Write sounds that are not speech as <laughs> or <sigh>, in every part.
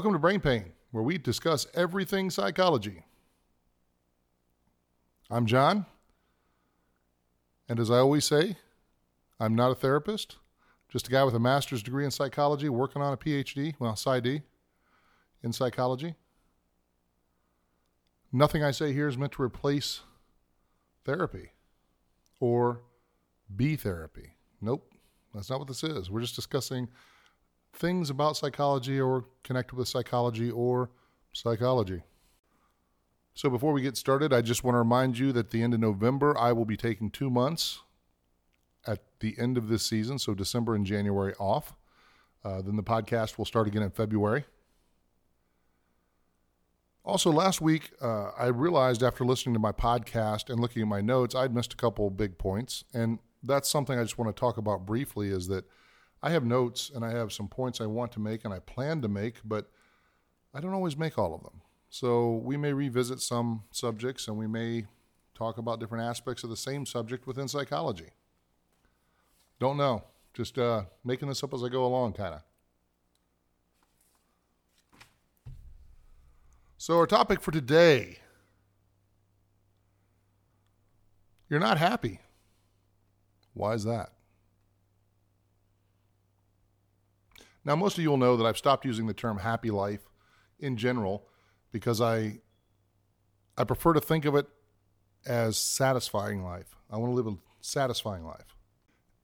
Welcome to Brain Pain, where we discuss everything psychology. I'm John, and as I always say, I'm not a therapist, just a guy with a master's degree in psychology working on a PhD, well, PsyD, in psychology. Nothing I say here is meant to replace therapy or be therapy. Nope, that's not what this is. We're just discussing things about psychology or connected with psychology or psychology. So before we get started, I just want to remind you that at the end of November, I will be taking two months at the end of this season, so December and January off. Uh, then the podcast will start again in February. Also, last week, uh, I realized after listening to my podcast and looking at my notes, I'd missed a couple of big points. And that's something I just want to talk about briefly is that I have notes and I have some points I want to make and I plan to make, but I don't always make all of them. So we may revisit some subjects and we may talk about different aspects of the same subject within psychology. Don't know. Just uh, making this up as I go along, kind of. So, our topic for today you're not happy. Why is that? Now, most of you will know that I've stopped using the term happy life in general because I I prefer to think of it as satisfying life. I want to live a satisfying life.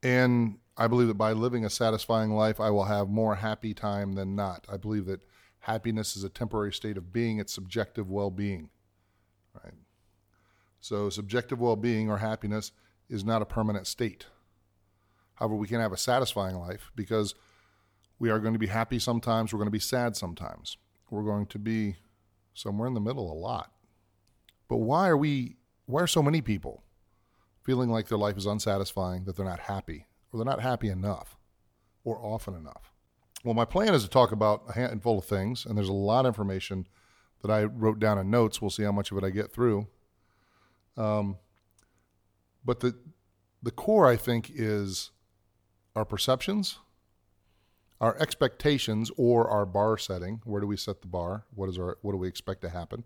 And I believe that by living a satisfying life, I will have more happy time than not. I believe that happiness is a temporary state of being, it's subjective well being. Right? So, subjective well being or happiness is not a permanent state. However, we can have a satisfying life because we are going to be happy sometimes, we're going to be sad sometimes. We're going to be somewhere in the middle a lot. But why are we why are so many people feeling like their life is unsatisfying, that they're not happy, or they're not happy enough or often enough? Well, my plan is to talk about a handful of things, and there's a lot of information that I wrote down in notes. We'll see how much of it I get through. Um, but the the core, I think, is our perceptions our expectations or our bar setting. Where do we set the bar? What is our what do we expect to happen?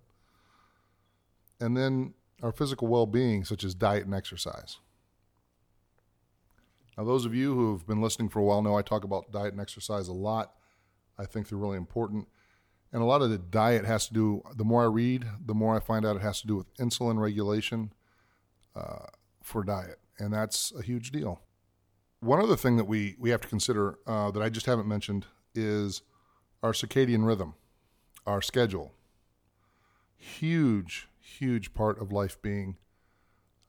And then our physical well-being, such as diet and exercise. Now, those of you who have been listening for a while know I talk about diet and exercise a lot. I think they're really important. And a lot of the diet has to do, the more I read, the more I find out it has to do with insulin regulation uh, for diet. And that's a huge deal. One other thing that we, we have to consider uh, that I just haven't mentioned is our circadian rhythm, our schedule. Huge, huge part of life being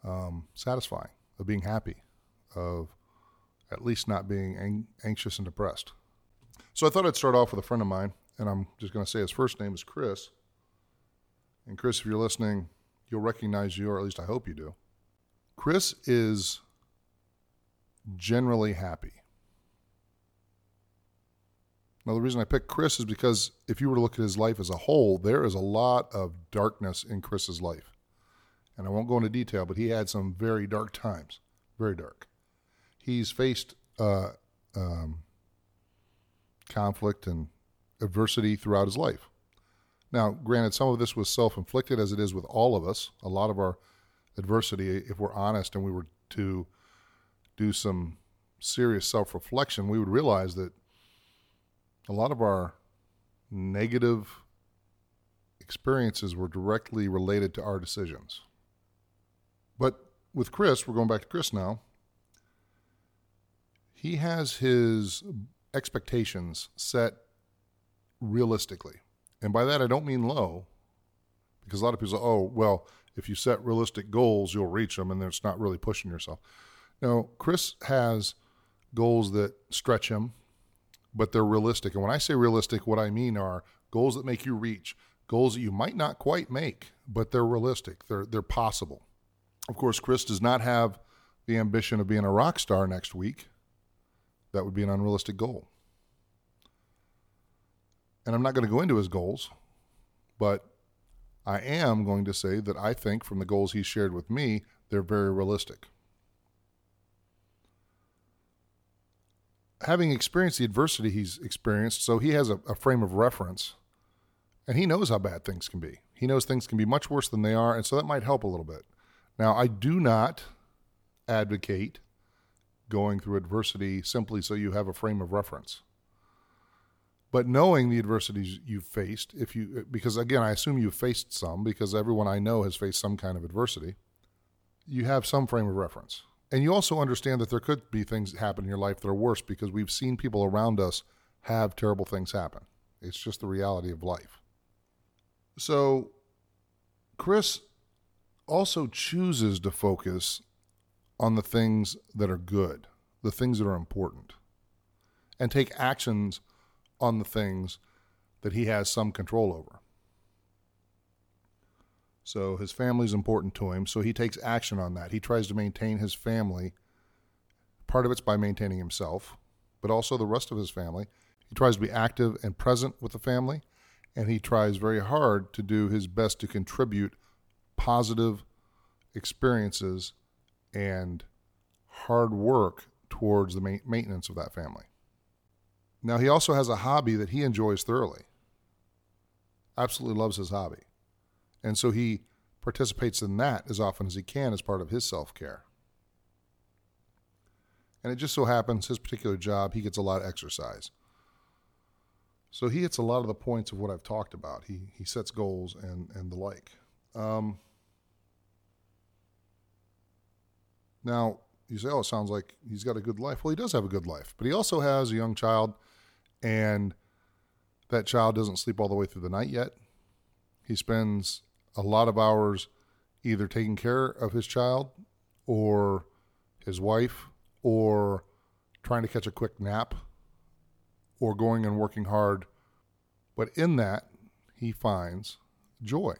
um, satisfying, of being happy, of at least not being ang- anxious and depressed. So I thought I'd start off with a friend of mine, and I'm just going to say his first name is Chris. And Chris, if you're listening, you'll recognize you, or at least I hope you do. Chris is generally happy. Now, the reason I picked Chris is because if you were to look at his life as a whole, there is a lot of darkness in Chris's life. And I won't go into detail, but he had some very dark times, very dark. He's faced uh, um, conflict and adversity throughout his life. Now, granted, some of this was self inflicted, as it is with all of us. A lot of our adversity, if we're honest and we were to do some serious self reflection, we would realize that a lot of our negative experiences were directly related to our decisions. But with Chris, we're going back to Chris now. He has his expectations set realistically. And by that, I don't mean low, because a lot of people say, oh, well, if you set realistic goals, you'll reach them, and it's not really pushing yourself. Now, Chris has goals that stretch him, but they're realistic. And when I say realistic, what I mean are goals that make you reach, goals that you might not quite make, but they're realistic. They're they're possible. Of course, Chris does not have the ambition of being a rock star next week. That would be an unrealistic goal. And I'm not going to go into his goals, but I am going to say that I think from the goals he shared with me, they're very realistic. Having experienced the adversity he's experienced, so he has a, a frame of reference And he knows how bad things can be. He knows things can be much worse than they are, and so that might help a little bit. Now, I do not advocate going through adversity simply so you have a frame of reference. But knowing the adversities you've faced, if you because again, I assume you've faced some because everyone I know has faced some kind of adversity, you have some frame of reference. And you also understand that there could be things that happen in your life that are worse because we've seen people around us have terrible things happen. It's just the reality of life. So Chris also chooses to focus on the things that are good, the things that are important, and take actions on the things that he has some control over. So his family is important to him, so he takes action on that. He tries to maintain his family. Part of it's by maintaining himself, but also the rest of his family. He tries to be active and present with the family, and he tries very hard to do his best to contribute positive experiences and hard work towards the maintenance of that family. Now, he also has a hobby that he enjoys thoroughly. Absolutely loves his hobby. And so he participates in that as often as he can as part of his self care. And it just so happens his particular job, he gets a lot of exercise. So he hits a lot of the points of what I've talked about. He, he sets goals and, and the like. Um, now, you say, oh, it sounds like he's got a good life. Well, he does have a good life, but he also has a young child and that child doesn't sleep all the way through the night yet. He spends a lot of hours either taking care of his child or his wife or trying to catch a quick nap or going and working hard. But in that, he finds joy.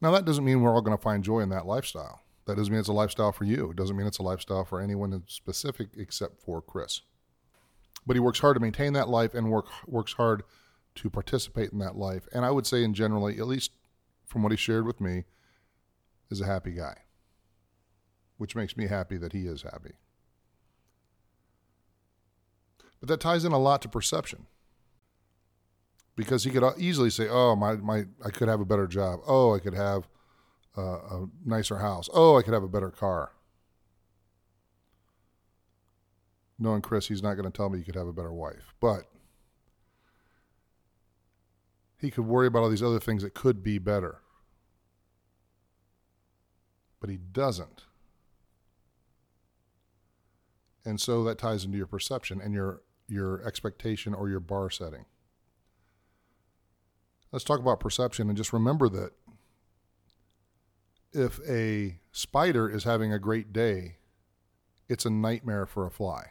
Now, that doesn't mean we're all going to find joy in that lifestyle. That doesn't mean it's a lifestyle for you. It doesn't mean it's a lifestyle for anyone in specific except for Chris but he works hard to maintain that life and work works hard to participate in that life. And I would say, in generally, at least from what he shared with me, is a happy guy, which makes me happy that he is happy. But that ties in a lot to perception. Because he could easily say, "Oh, my, my, I could have a better job. Oh, I could have uh, a nicer house. Oh, I could have a better car." knowing Chris, he's not going to tell me you could have a better wife. But he could worry about all these other things that could be better. But he doesn't. And so that ties into your perception and your your expectation or your bar setting. Let's talk about perception and just remember that if a spider is having a great day, it's a nightmare for a fly.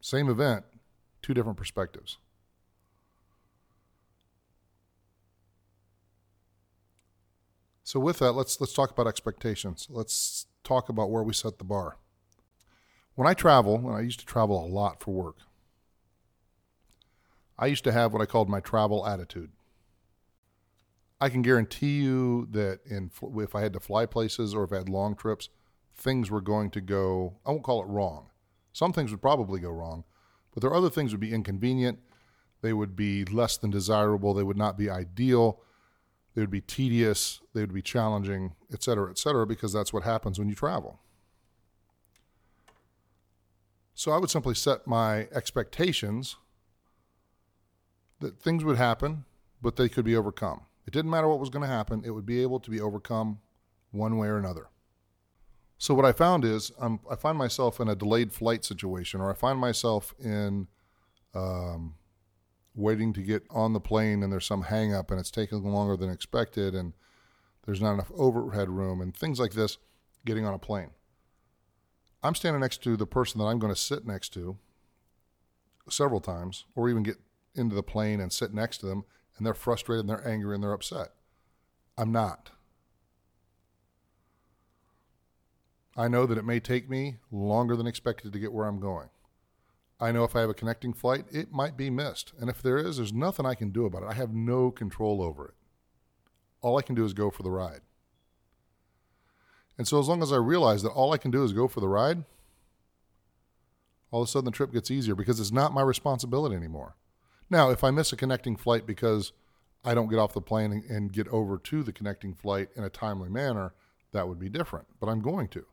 Same event, two different perspectives. So with that, let's let's talk about expectations. Let's talk about where we set the bar. When I travel, and I used to travel a lot for work, I used to have what I called my travel attitude. I can guarantee you that in if I had to fly places or if I had long trips, things were going to go. I won't call it wrong. Some things would probably go wrong, but there are other things would be inconvenient. They would be less than desirable. They would not be ideal. They would be tedious. They would be challenging, et cetera, et cetera, because that's what happens when you travel. So I would simply set my expectations that things would happen, but they could be overcome. It didn't matter what was going to happen, it would be able to be overcome one way or another. So what I found is um, I find myself in a delayed flight situation, or I find myself in um, waiting to get on the plane, and there's some hangup, and it's taking longer than expected, and there's not enough overhead room, and things like this. Getting on a plane, I'm standing next to the person that I'm going to sit next to several times, or even get into the plane and sit next to them, and they're frustrated, and they're angry, and they're upset. I'm not. I know that it may take me longer than expected to get where I'm going. I know if I have a connecting flight, it might be missed. And if there is, there's nothing I can do about it. I have no control over it. All I can do is go for the ride. And so, as long as I realize that all I can do is go for the ride, all of a sudden the trip gets easier because it's not my responsibility anymore. Now, if I miss a connecting flight because I don't get off the plane and get over to the connecting flight in a timely manner, that would be different, but I'm going to.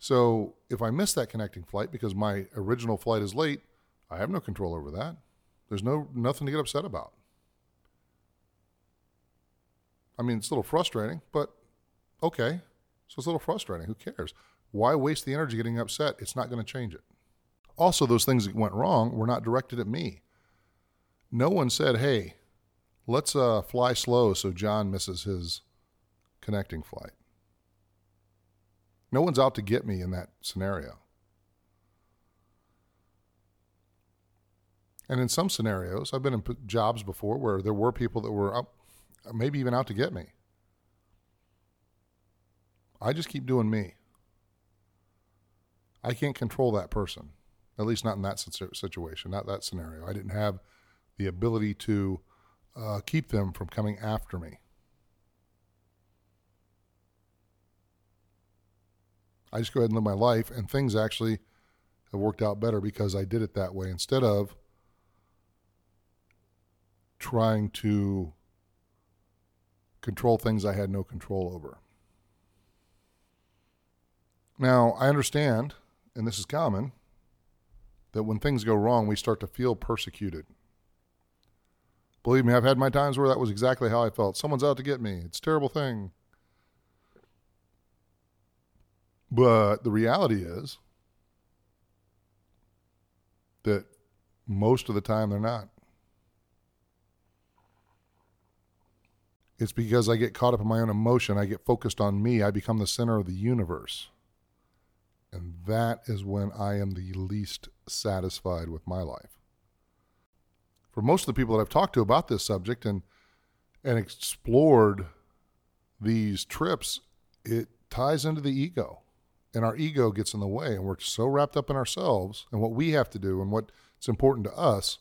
So if I miss that connecting flight because my original flight is late, I have no control over that. There's no nothing to get upset about. I mean, it's a little frustrating, but okay. So it's a little frustrating. Who cares? Why waste the energy getting upset? It's not going to change it. Also, those things that went wrong were not directed at me. No one said, hey, let's uh, fly slow so John misses his connecting flight. No one's out to get me in that scenario. And in some scenarios, I've been in jobs before where there were people that were up, maybe even out to get me. I just keep doing me. I can't control that person, at least not in that situation, not that scenario. I didn't have the ability to uh, keep them from coming after me. I just go ahead and live my life, and things actually have worked out better because I did it that way instead of trying to control things I had no control over. Now, I understand, and this is common, that when things go wrong, we start to feel persecuted. Believe me, I've had my times where that was exactly how I felt. Someone's out to get me. It's a terrible thing. But the reality is that most of the time they're not. It's because I get caught up in my own emotion. I get focused on me. I become the center of the universe. And that is when I am the least satisfied with my life. For most of the people that I've talked to about this subject and and explored these trips, it ties into the ego. And our ego gets in the way, and we're so wrapped up in ourselves and what we have to do and what's important to us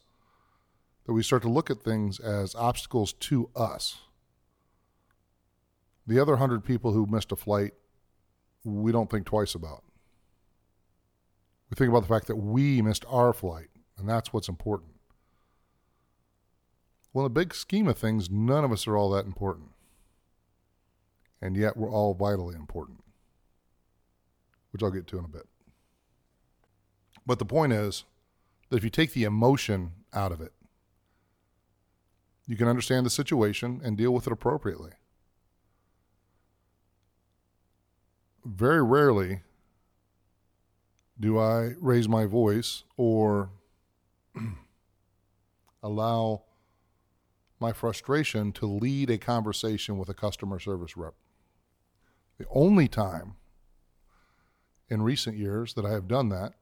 that we start to look at things as obstacles to us. The other hundred people who missed a flight, we don't think twice about. We think about the fact that we missed our flight, and that's what's important. Well, in the big scheme of things, none of us are all that important. And yet we're all vitally important, which I'll get to in a bit. But the point is that if you take the emotion out of it, you can understand the situation and deal with it appropriately. Very rarely do I raise my voice or <clears throat> allow my frustration to lead a conversation with a customer service rep? The only time in recent years that I have done that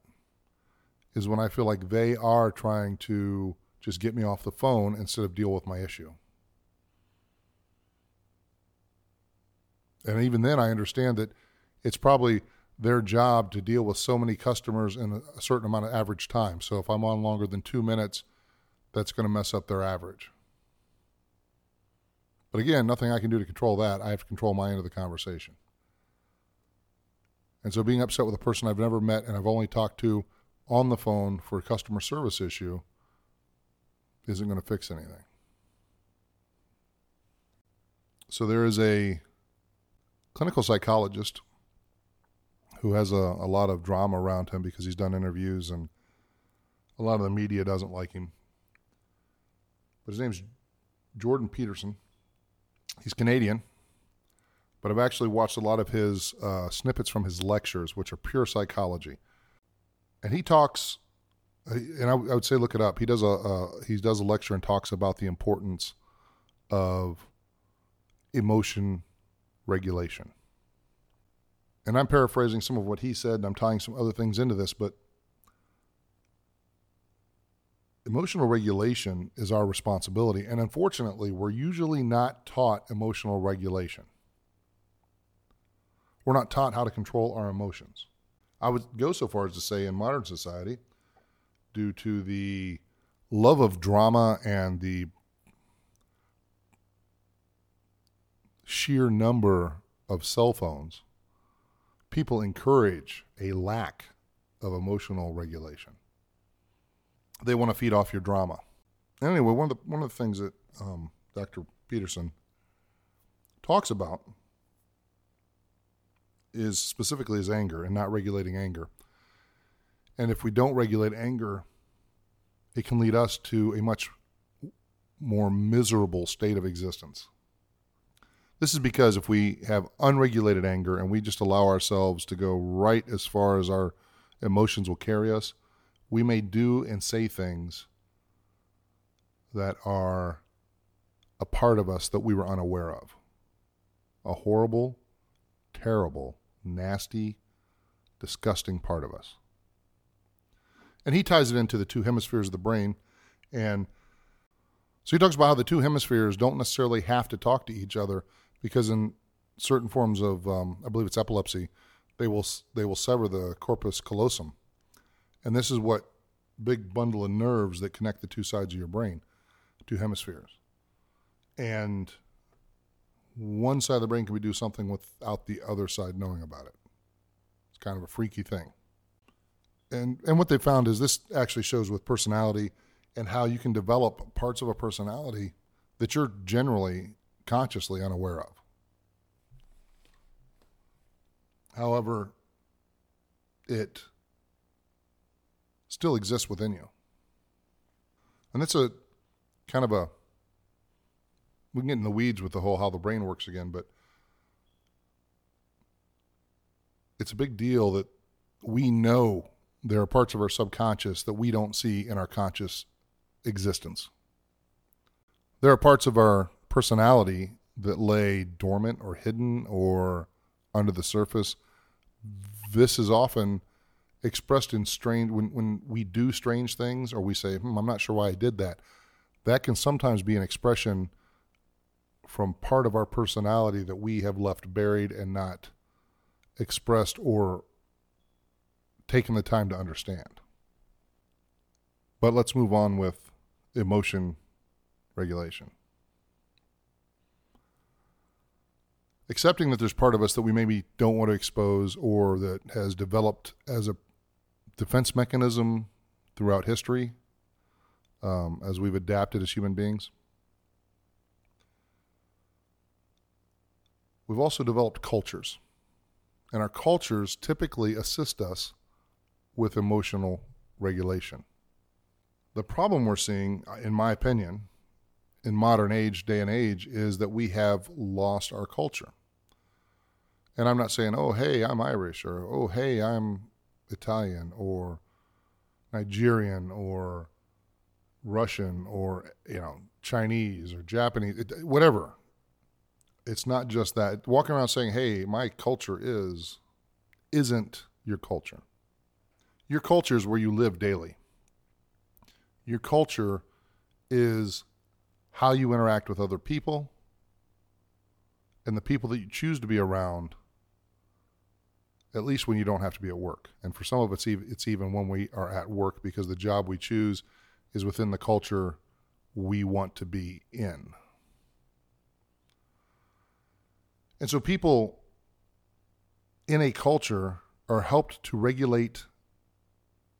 is when I feel like they are trying to just get me off the phone instead of deal with my issue. And even then, I understand that it's probably their job to deal with so many customers in a certain amount of average time. So if I'm on longer than two minutes, that's going to mess up their average. But again, nothing I can do to control that. I have to control my end of the conversation. And so being upset with a person I've never met and I've only talked to on the phone for a customer service issue isn't going to fix anything. So there is a clinical psychologist who has a, a lot of drama around him because he's done interviews and a lot of the media doesn't like him. But his name's Jordan Peterson. He's Canadian, but I've actually watched a lot of his uh, snippets from his lectures, which are pure psychology. And he talks, and I, I would say look it up. He does a uh, he does a lecture and talks about the importance of emotion regulation and I'm paraphrasing some of what he said, and I'm tying some other things into this, but emotional regulation is our responsibility. And unfortunately, we're usually not taught emotional regulation. We're not taught how to control our emotions. I would go so far as to say in modern society, due to the love of drama and the sheer number of cell phones people encourage a lack of emotional regulation. They want to feed off your drama. Anyway, one of the one of the things that um, Dr. Peterson talks about is specifically is anger and not regulating anger. And if we don't regulate anger, it can lead us to a much more miserable state of existence. This is because if we have unregulated anger and we just allow ourselves to go right as far as our emotions will carry us, we may do and say things that are a part of us that we were unaware of. A horrible, terrible, nasty, disgusting part of us. And he ties it into the two hemispheres of the brain. And so he talks about how the two hemispheres don't necessarily have to talk to each other because in certain forms of, um, I believe it's epilepsy, they will they will sever the corpus callosum, and this is what big bundle of nerves that connect the two sides of your brain, two hemispheres, and one side of the brain can do something without the other side knowing about it. It's kind of a freaky thing. And and what they found is this actually shows with personality and how you can develop parts of a personality that you're generally consciously unaware of. However, it still exists within you. And that's a kind of a we can get in the weeds with the whole how the brain works again, but it's a big deal that we know there are parts of our subconscious that we don't see in our conscious existence. There are parts of our personality that lay dormant or hidden or under the surface. This is often expressed in strange when, when we do strange things or we say, hmm, I'm not sure why I did that. That can sometimes be an expression from part of our personality that we have left buried and not expressed or taken the time to understand. But let's move on with emotion regulation. accepting that there's part of us that we maybe don't want to expose or that has developed as a defense mechanism throughout history um, as we've adapted as human beings. We've also developed cultures, and our cultures typically assist us with emotional regulation. The problem we're seeing, in my opinion, in modern age, day and age, is that we have lost our culture. And I'm not saying, oh, hey, I'm Irish, or oh, hey, I'm Italian, or Nigerian, or Russian, or, you know, Chinese, or Japanese, whatever. It's not just that. Walking around saying, hey, my culture is, isn't your culture. Your culture is where you live daily. Your culture is how you interact with other people and the people that you choose to be around at least when you don't have to be at work. And for some of us, it's even when we are at work because the job we choose is within the culture we want to be in. And so people in a culture are helped to regulate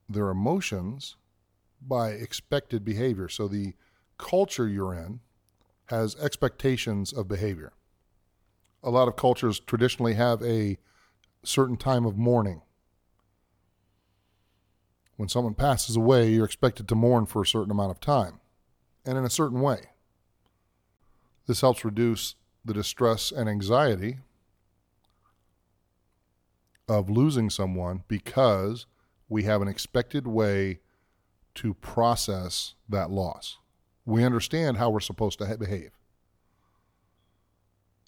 their emotions by expected behavior. So the culture you're in has expectations of behavior. A lot of cultures traditionally have a certain time of mourning. When someone passes away, you're expected to mourn for a certain amount of time and in a certain way. This helps reduce the distress and anxiety of losing someone because we have an expected way to process that loss. We understand how we're supposed to behave.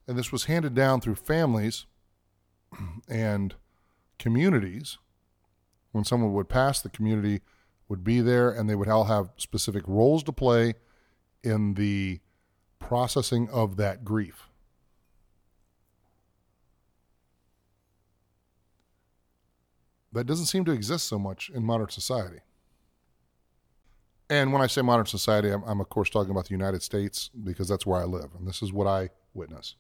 And this was handed down through families <clears throat> and communities, when someone would pass, the community would be there and they would all have specific roles to play in the processing of that grief. That doesn't seem to exist so much in modern society. And when I say modern society, I'm, I'm, of course talking about the United States because that's where I live, and this is what I witness.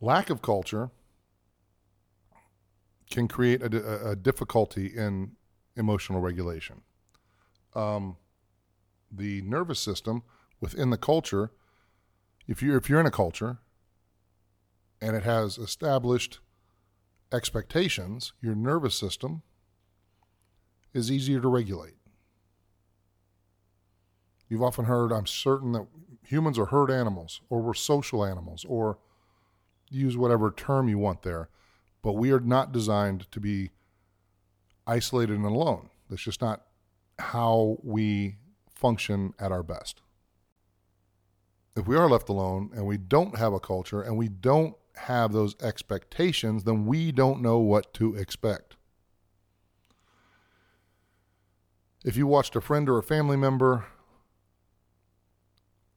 Lack of culture can create a, a difficulty in emotional regulation. Um, the nervous system within the culture, if you're if you're in a culture and it has established expectations, your nervous system is easier to regulate. You've often heard, I'm certain that humans are herd animals, or we're social animals, or use whatever term you want there, but we are not designed to be isolated and alone. That's just not how we function at our best. If we are left alone and we don't have a culture and we don't have those expectations, then we don't know what to expect. If you watched a friend or a family member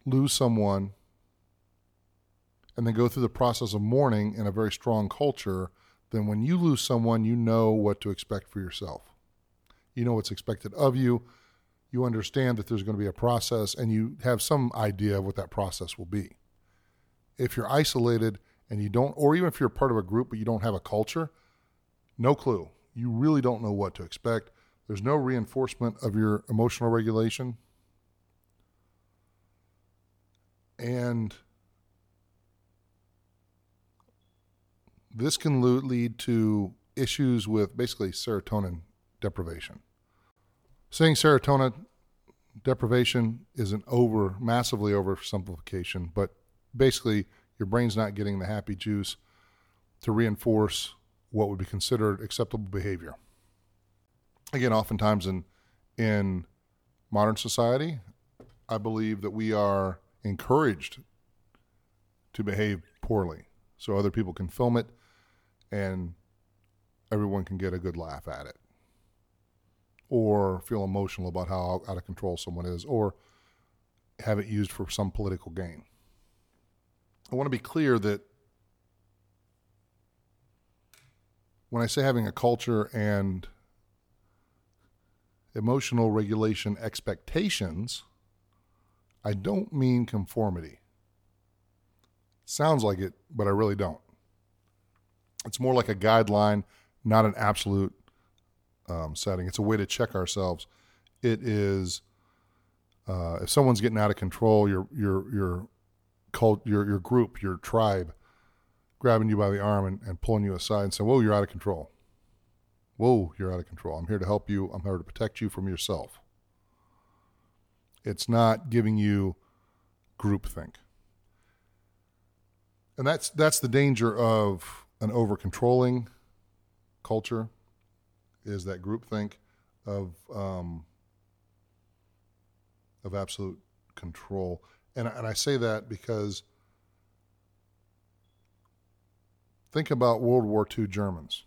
lose someone and then go through the process of mourning in a very strong culture, then when you lose someone, you know what to expect for yourself. You know what's expected of you. You understand that there's going to be a process, and you have some idea of what that process will be. If you're isolated and you don't, or even if you're part of a group but you don't have a culture, no clue. You really don't know what to expect. There's no reinforcement of your emotional regulation. And this can lead to issues with basically serotonin deprivation. Saying serotonin deprivation is an over, massively oversimplification, but basically your brain's not getting the happy juice to reinforce what would be considered acceptable behavior. Again, oftentimes in in modern society, I believe that we are encouraged to behave poorly so other people can film it and everyone can get a good laugh at it or feel emotional about how out of control someone is or have it used for some political gain. I want to be clear that when I say having a culture and emotional regulation expectations, I don't mean conformity. Sounds like it, but I really don't. It's more like a guideline, not an absolute um, setting. It's a way to check ourselves. It is uh, if someone's getting out of control, your your your cult, your your group, your tribe, grabbing you by the arm and, and pulling you aside and saying, "Whoa, you're out of control. Whoa, you're out of control. I'm here to help you. I'm here to protect you from yourself." It's not giving you groupthink. And that's that's the danger of an over controlling culture is that groupthink of um, of absolute control. And and I say that because think about World War II Germans.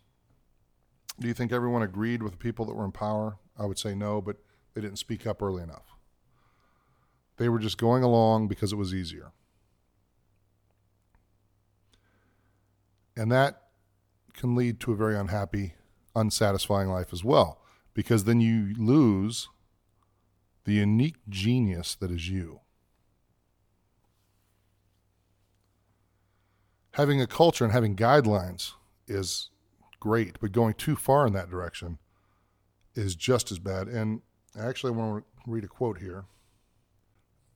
Do you think everyone agreed with the people that were in power? I would say no, but they didn't speak up early enough. They were just going along because it was easier. And that can lead to a very unhappy, unsatisfying life as well, because then you lose the unique genius that is you. Having a culture and having guidelines is great, but going too far in that direction is just as bad. And actually, I want to read a quote here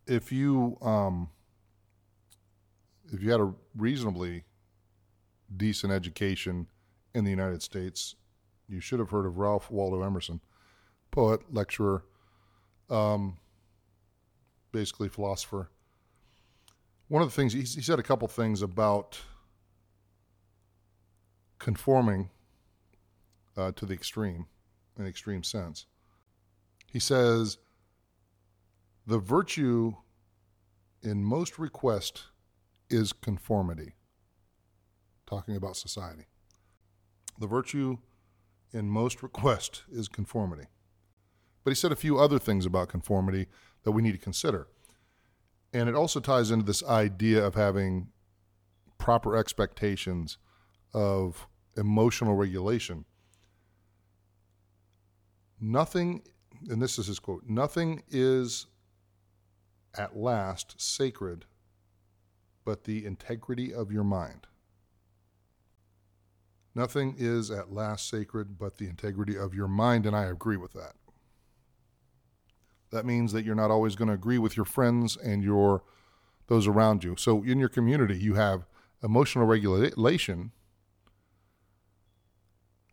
if you um, if you had a reasonably decent education in the United States, you should have heard of Ralph Waldo Emerson, poet, lecturer, um, basically philosopher. One of the things he, said a couple things about conforming uh, to the extreme, in extreme sense. He says the virtue in most request is conformity. Talking about society. The virtue in most requests is conformity. But he said a few other things about conformity that we need to consider. And it also ties into this idea of having proper expectations of emotional regulation. Nothing, and this is his quote, nothing is at last sacred, but the integrity of your mind. Nothing is at last sacred but the integrity of your mind, and I agree with that. That means that you're not always going to agree with your friends and your those around you. So in your community, you have emotional regulation,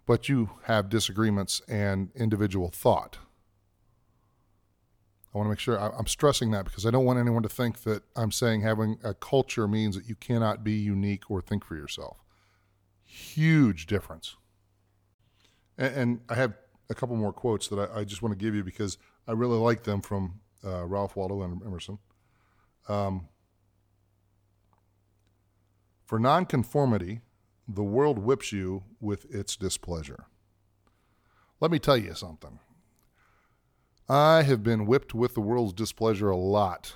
but you have disagreements and individual thought. I want to make sure I'm stressing that because I don't want anyone to think that I'm saying having a culture means that you cannot be unique or think for yourself. Huge difference. And, and I have a couple more quotes that I, I, just want to give you because I really like them from uh, Ralph Waldo Emerson. Um, for nonconformity, the world whips you with its displeasure. Let me tell you something. I have been whipped with the world's displeasure a lot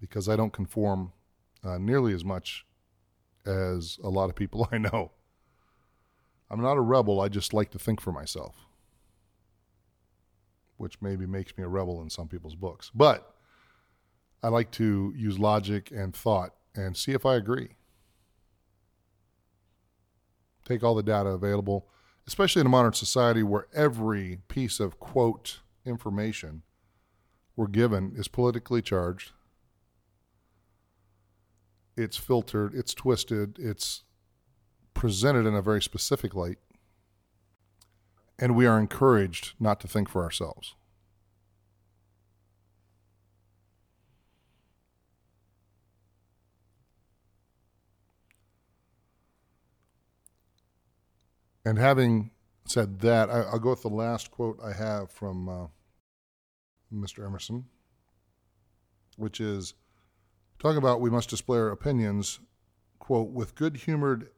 because I don't conform uh, nearly as much as a lot of people <laughs> I know. I'm not a rebel, I just like to think for myself, which maybe makes me a rebel in some people's books. But I like to use logic and thought and see if I agree. Take all the data available, especially in a modern society where every piece of quote information we're given is politically charged. It's filtered, it's twisted, it's presented in a very specific light. And we are encouraged not to think for ourselves. And having said that, I, will go with the last quote I have from uh, Mr. Emerson, which is talking about we must display our opinions, quote, with good humored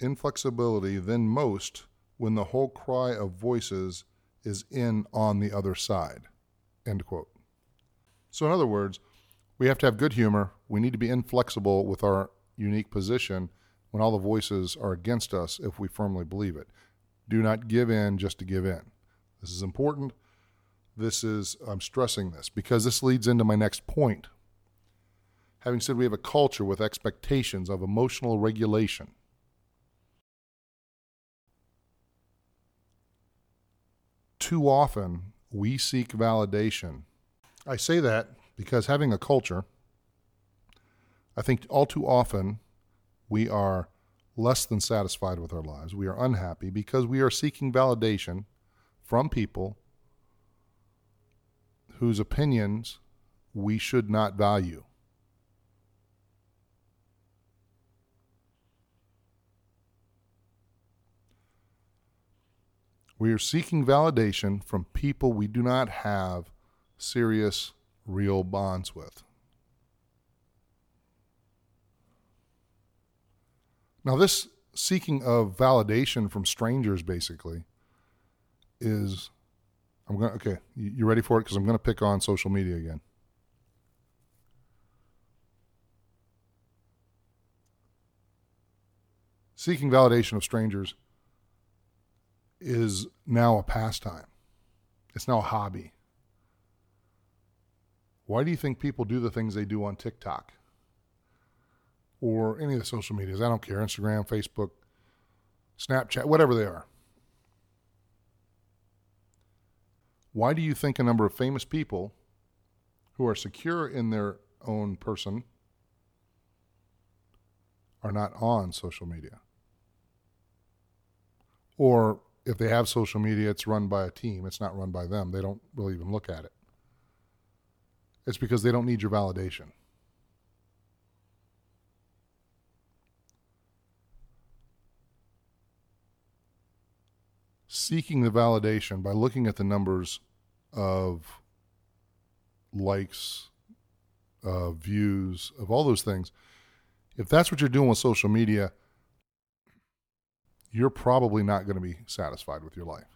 inflexibility than most when the whole cry of voices is in on the other side, end quote. So, in other words, we have to have good humor. We need to be inflexible with our unique position when all the voices are against us if we firmly believe it. Do not give in just to give in. This is important. This is, I'm stressing this because this leads into my next point. Having said we have a culture with expectations of emotional regulation, too often we seek validation. I say that because having a culture, I think all too often we are less than satisfied with our lives. We are unhappy because we are seeking validation from people whose opinions we should not value. We are seeking validation from people we do not have serious, real bonds with. Now, this seeking of validation from strangers basically is I'm going to, okay, you ready for it? Because I'm going to pick on social media again. Seeking validation of strangers is now a pastime, it's now a hobby. Why do you think people do the things they do on TikTok? or any of the social medias. I don't care Instagram, Facebook, Snapchat, whatever they are. Why do you think a number of famous people who are secure in their own person are not on social media? Or if they have social media, it's run by a team, it's not run by them. They don't really even look at it. It's because they don't need your validation. seeking the validation by looking at the numbers of likes, uh, views, of all those things, if that's what you're doing with social media, you're probably not going to be satisfied with your life.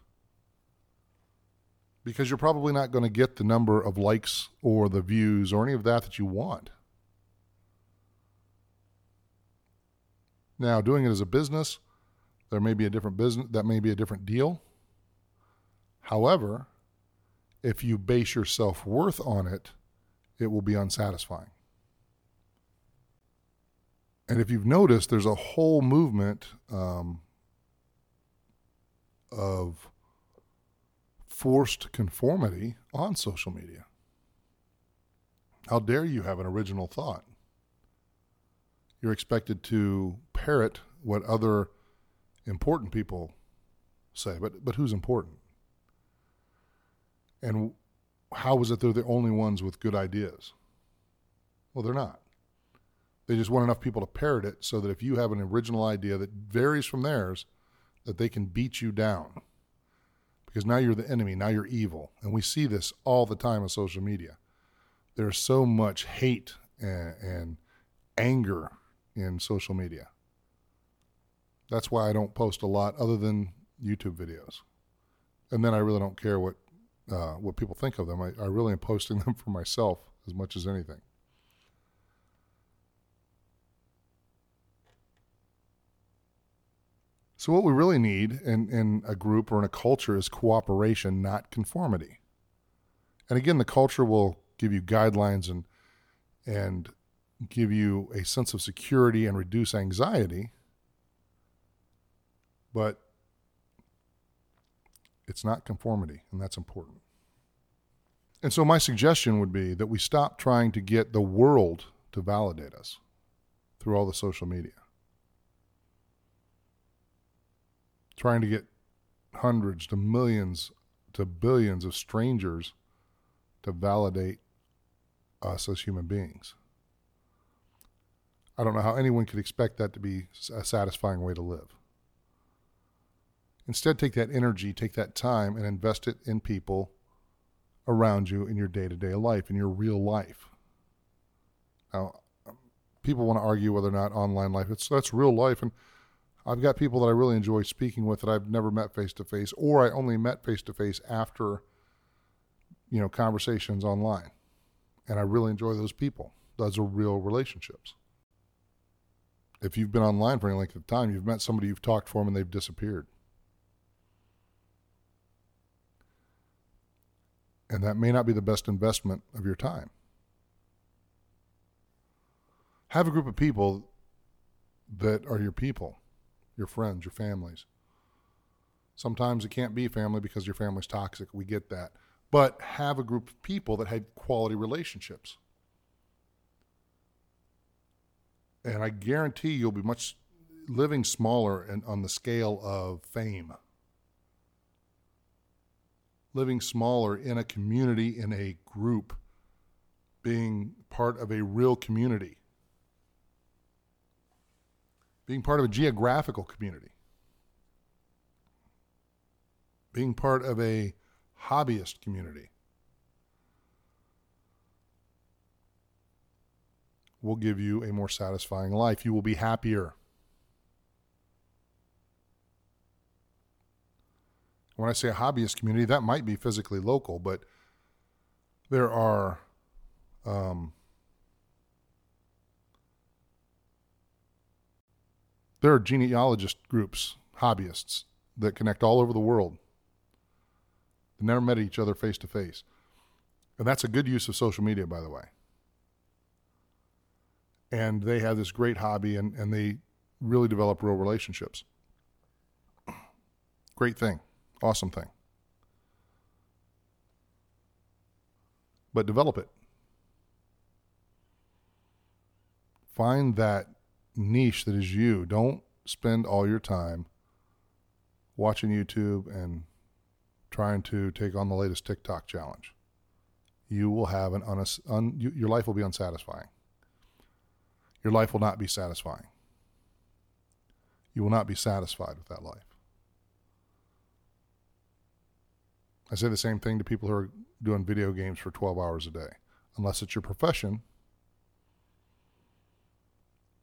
Because you're probably not going to get the number of likes or the views or any of that that you want. Now, doing it as a business, there may be a different business, that may be a different deal. However, if you base your self worth on it, it will be unsatisfying. And if you've noticed, there's a whole movement um, of forced conformity on social media. How dare you have an original thought? You're expected to parrot what other important people say, but but who's important? And how is it they're the only ones with good ideas? Well, they're not. They just want enough people to parrot it so that if you have an original idea that varies from theirs, that they can beat you down. Because now you're the enemy, now you're evil. And we see this all the time on social media. There's so much hate and, and anger in social media. That's why I don't post a lot other than YouTube videos. And then I really don't care what uh, what people think of them. I, I really am posting <laughs> them for myself as much as anything. So, what we really need in, in a group or in a culture is cooperation, not conformity. And again, the culture will give you guidelines and and give you a sense of security and reduce anxiety. But it's not conformity, and that's important. And so, my suggestion would be that we stop trying to get the world to validate us through all the social media. Trying to get hundreds to millions to billions of strangers to validate us as human beings. I don't know how anyone could expect that to be a satisfying way to live. Instead, take that energy, take that time, and invest it in people around you in your day to day life, in your real life. Now, um, people want to argue whether or not online life, it's, that's real life. And I've got people that I really enjoy speaking with that I've never met face to face, or I only met face to face after, you know, conversations online. And I really enjoy those people. Those are real relationships. If you've been online for any length of time, you've met somebody you've talked for them and they've disappeared. And that may not be the best investment of your time. Have a group of people that are your people your friends, your families. Sometimes it can't be family because your family's toxic. We get that. But have a group of people that had quality relationships. And I guarantee you'll be much living smaller and on the scale of fame. Living smaller in a community, in a group, being part of a real community being part of a geographical community, being part of a hobbyist community will give you a more satisfying life. You will be happier. When I say a hobbyist community, that might be physically local, but there are um, There are genealogist groups, hobbyists, that connect all over the world. They never met each other face to face. And that's a good use of social media, by the way. And they have this great hobby and, and they really develop real relationships. <clears throat> Great thing. Awesome thing. But develop it. Find that niche that is you. Don't spend all your time watching YouTube and trying to take on the latest TikTok challenge. You will have an un, un, your life will be unsatisfying. Your life will not be satisfying. You will not be satisfied with that life. I say the same thing to people who are doing video games for 12 hours a day. Unless it's your profession,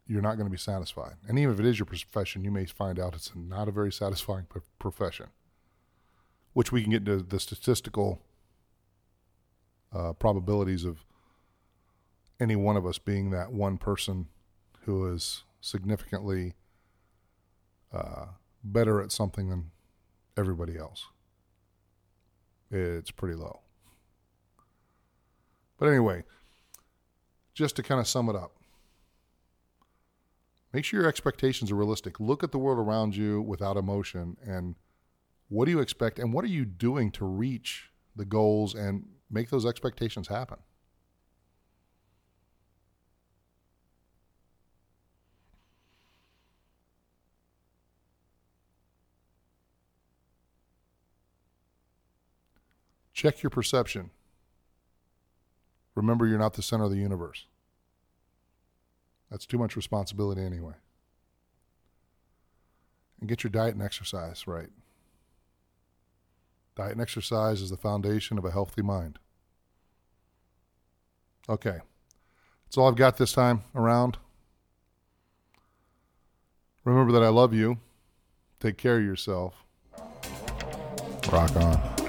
you're not going to be satisfied. And even if it is your profession, you may find out it's not a very satisfying profession, which we can get into the statistical uh, probabilities of any one of us being that one person who is significantly uh, better at something than everybody else. It's pretty low. But anyway, just to kind of sum it up, Make sure your expectations are realistic. Look at the world around you without emotion and What do you expect, and what are you doing to reach the goals and make those expectations happen? Check your perception. Remember, you're not the center of the universe. That's too much responsibility anyway. And get your diet and exercise right. Diet and exercise is the foundation of a healthy mind. Okay. That's all I've got this time around. Remember that I love you. Take care of yourself. Rock on.